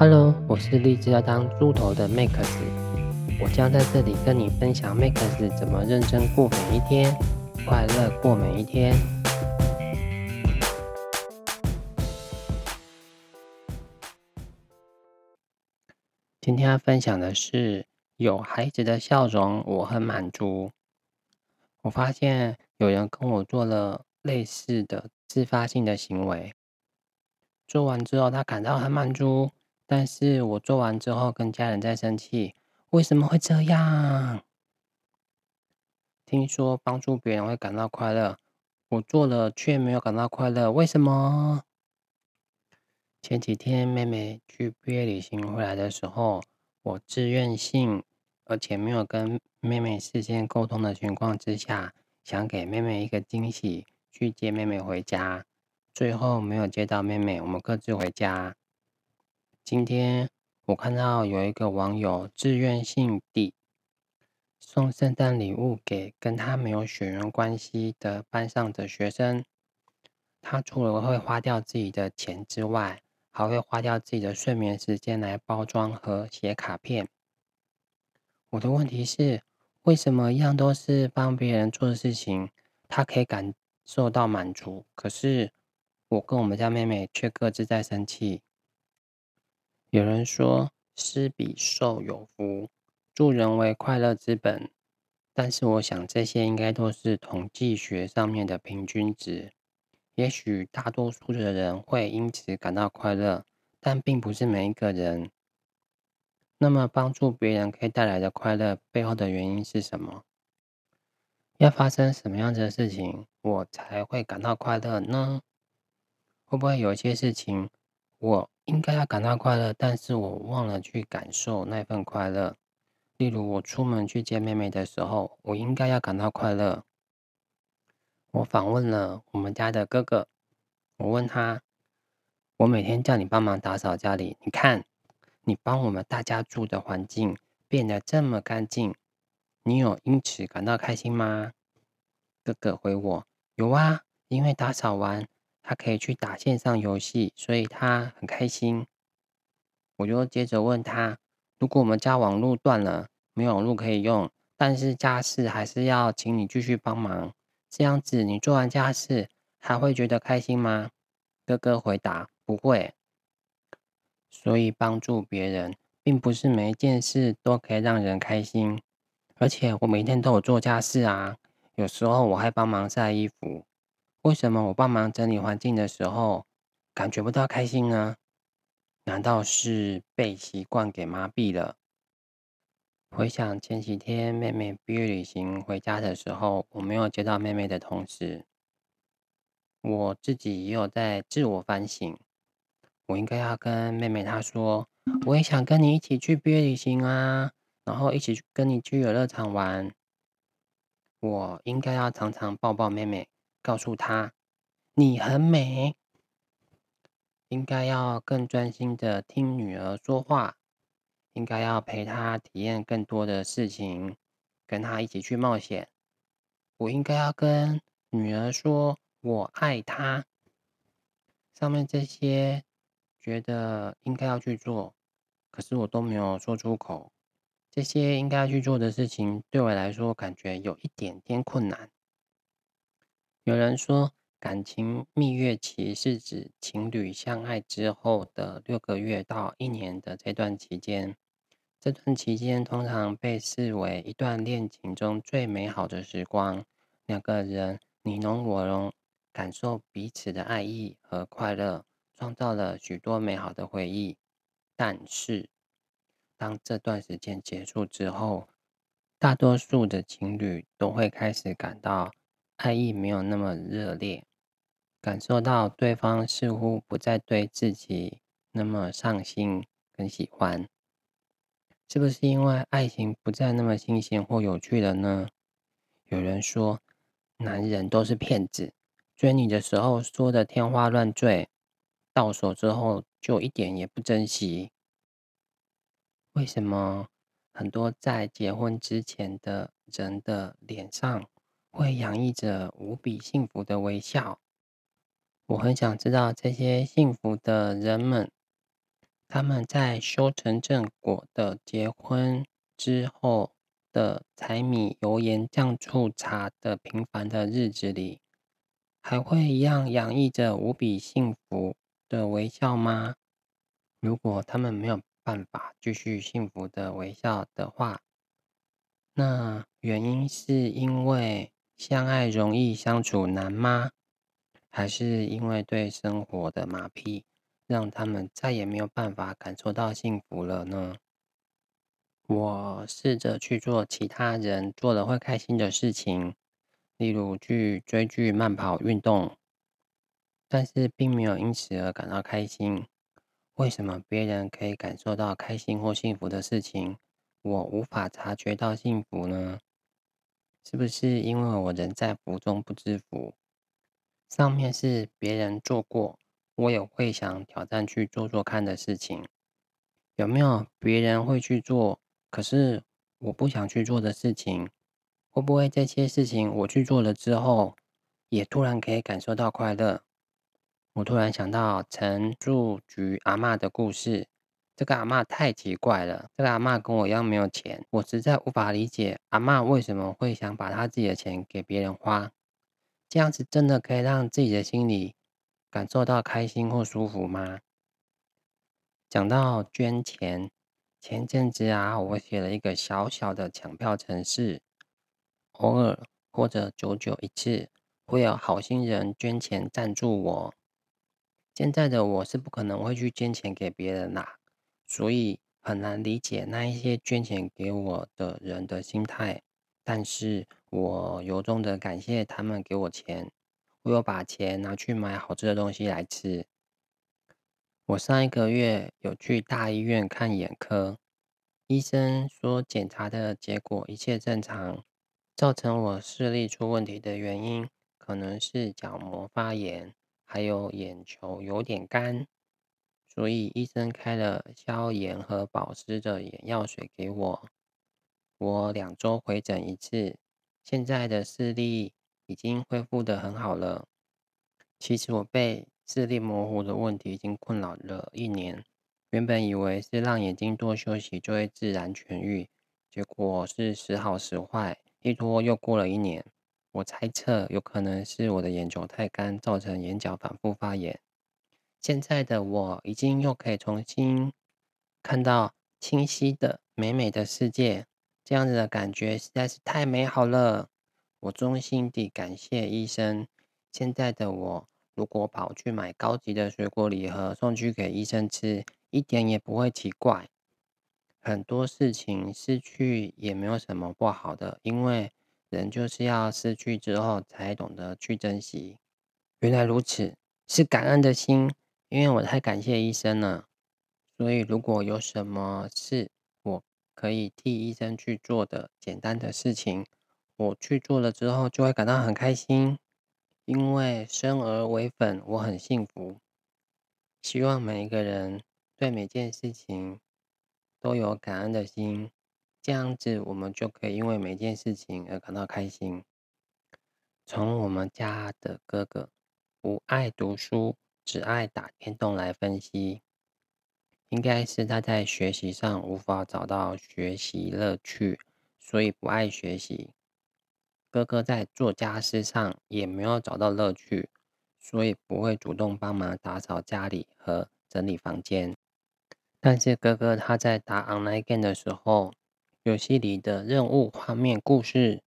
Hello，我是立志要当猪头的 Max，我将在这里跟你分享 Max 怎么认真过每一天，快乐过每一天。今天要分享的是有孩子的笑容，我很满足。我发现有人跟我做了类似的自发性的行为。做完之后，他感到很满足，但是我做完之后跟家人在生气，为什么会这样？听说帮助别人会感到快乐，我做了却没有感到快乐，为什么？前几天妹妹去毕业旅行回来的时候，我自愿性而且没有跟妹妹事先沟通的情况之下，想给妹妹一个惊喜，去接妹妹回家。最后没有接到妹妹，我们各自回家。今天我看到有一个网友自愿性地送圣诞礼物给跟他没有血缘关系的班上的学生。他除了会花掉自己的钱之外，还会花掉自己的睡眠时间来包装和写卡片。我的问题是，为什么一样都是帮别人做的事情，他可以感受到满足，可是，我跟我们家妹妹却各自在生气。有人说，施比受有福，助人为快乐之本。但是我想，这些应该都是统计学上面的平均值。也许大多数的人会因此感到快乐，但并不是每一个人。那么，帮助别人可以带来的快乐背后的原因是什么？要发生什么样的事情，我才会感到快乐呢？会不会有一些事情，我应该要感到快乐，但是我忘了去感受那份快乐？例如，我出门去接妹妹的时候，我应该要感到快乐。我访问了我们家的哥哥，我问他：我每天叫你帮忙打扫家里，你看，你帮我们大家住的环境变得这么干净，你有因此感到开心吗？哥哥回我：有啊，因为打扫完。他可以去打线上游戏，所以他很开心。我就接着问他：如果我们家网络断了，没有网络可以用，但是家事还是要请你继续帮忙，这样子你做完家事还会觉得开心吗？哥哥回答：不会。所以帮助别人，并不是每一件事都可以让人开心。而且我每天都有做家事啊，有时候我还帮忙晒衣服。为什么我帮忙整理环境的时候，感觉不到开心呢？难道是被习惯给麻痹了？回想前几天妹妹毕业旅行回家的时候，我没有接到妹妹的同时，我自己也有在自我反省。我应该要跟妹妹她说，我也想跟你一起去毕业旅行啊，然后一起跟你去游乐场玩。我应该要常常抱抱妹妹。告诉他，你很美。应该要更专心的听女儿说话，应该要陪她体验更多的事情，跟她一起去冒险。我应该要跟女儿说我爱她。上面这些觉得应该要去做，可是我都没有说出口。这些应该要去做的事情，对我来说感觉有一点点困难。有人说，感情蜜月期是指情侣相爱之后的六个月到一年的这段期间。这段期间通常被视为一段恋情中最美好的时光，两个人你侬我侬，感受彼此的爱意和快乐，创造了许多美好的回忆。但是，当这段时间结束之后，大多数的情侣都会开始感到。爱意没有那么热烈，感受到对方似乎不再对自己那么上心跟喜欢，是不是因为爱情不再那么新鲜或有趣了呢？有人说，男人都是骗子，追你的时候说的天花乱坠，到手之后就一点也不珍惜。为什么很多在结婚之前的人的脸上，会洋溢着无比幸福的微笑。我很想知道这些幸福的人们，他们在修成正果的结婚之后的柴米油盐酱醋茶的平凡的日子里，还会一样洋溢着无比幸福的微笑吗？如果他们没有办法继续幸福的微笑的话，那原因是因为相爱容易相处难吗？还是因为对生活的麻痹？让他们再也没有办法感受到幸福了呢？我试着去做其他人做了会开心的事情，例如去追剧、慢跑、运动，但是并没有因此而感到开心。为什么别人可以感受到开心或幸福的事情，我无法察觉到幸福呢？是不是因为我人在福中不知福？上面是别人做过。我也会想挑战去做做看的事情，有没有别人会去做，可是我不想去做的事情？会不会这些事情我去做了之后，也突然可以感受到快乐？我突然想到陈树菊阿嬷的故事，这个阿嬷太奇怪了，这个阿嬷跟我一样没有钱，我实在无法理解阿嬷为什么会想把她自己的钱给别人花，这样子真的可以让自己的心里。感受到开心或舒服吗？讲到捐钱，前阵子啊，我写了一个小小的抢票程式，偶尔或者久久一次，会有好心人捐钱赞助我。现在的我是不可能会去捐钱给别人啦，所以很难理解那一些捐钱给我的人的心态。但是我由衷的感谢他们给我钱。我有把钱拿去买好吃的东西来吃。我上一个月有去大医院看眼科，医生说检查的结果一切正常，造成我视力出问题的原因可能是角膜发炎，还有眼球有点干，所以医生开了消炎和保湿的眼药水给我。我两周回诊一次，现在的视力。已经恢复得很好了。其实我被视力模糊的问题已经困扰了一年，原本以为是让眼睛多休息就会自然痊愈，结果是时好时坏，一拖又过了一年。我猜测有可能是我的眼球太干，造成眼角反复发炎。现在的我已经又可以重新看到清晰的美美的世界，这样子的感觉实在是太美好了。我衷心地感谢医生。现在的我，如果跑去买高级的水果礼盒送去给医生吃，一点也不会奇怪。很多事情失去也没有什么不好的，因为人就是要失去之后才懂得去珍惜。原来如此，是感恩的心，因为我太感谢医生了。所以，如果有什么事我可以替医生去做的简单的事情，我去做了之后，就会感到很开心，因为生而为粉，我很幸福。希望每一个人对每件事情都有感恩的心，这样子我们就可以因为每件事情而感到开心。从我们家的哥哥不爱读书，只爱打电动来分析，应该是他在学习上无法找到学习乐趣，所以不爱学习。哥哥在做家事上也没有找到乐趣，所以不会主动帮忙打扫家里和整理房间。但是哥哥他在打 online game 的时候，游戏里的任务、画面、故事、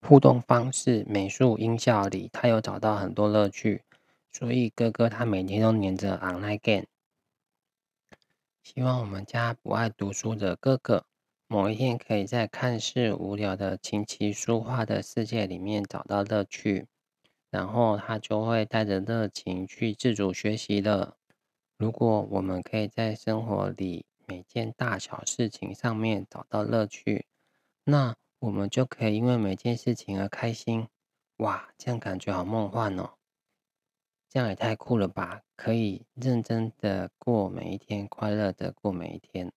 互动方式、美术、音效里，他有找到很多乐趣。所以哥哥他每天都黏着 online game。希望我们家不爱读书的哥哥，某一天，可以在看似无聊的琴棋书画的世界里面找到乐趣，然后他就会带着热情去自主学习了。如果我们可以在生活里每件大小事情上面找到乐趣，那我们就可以因为每件事情而开心。哇，这样感觉好梦幻哦！这样也太酷了吧！可以认真的过每一天，快乐的过每一天。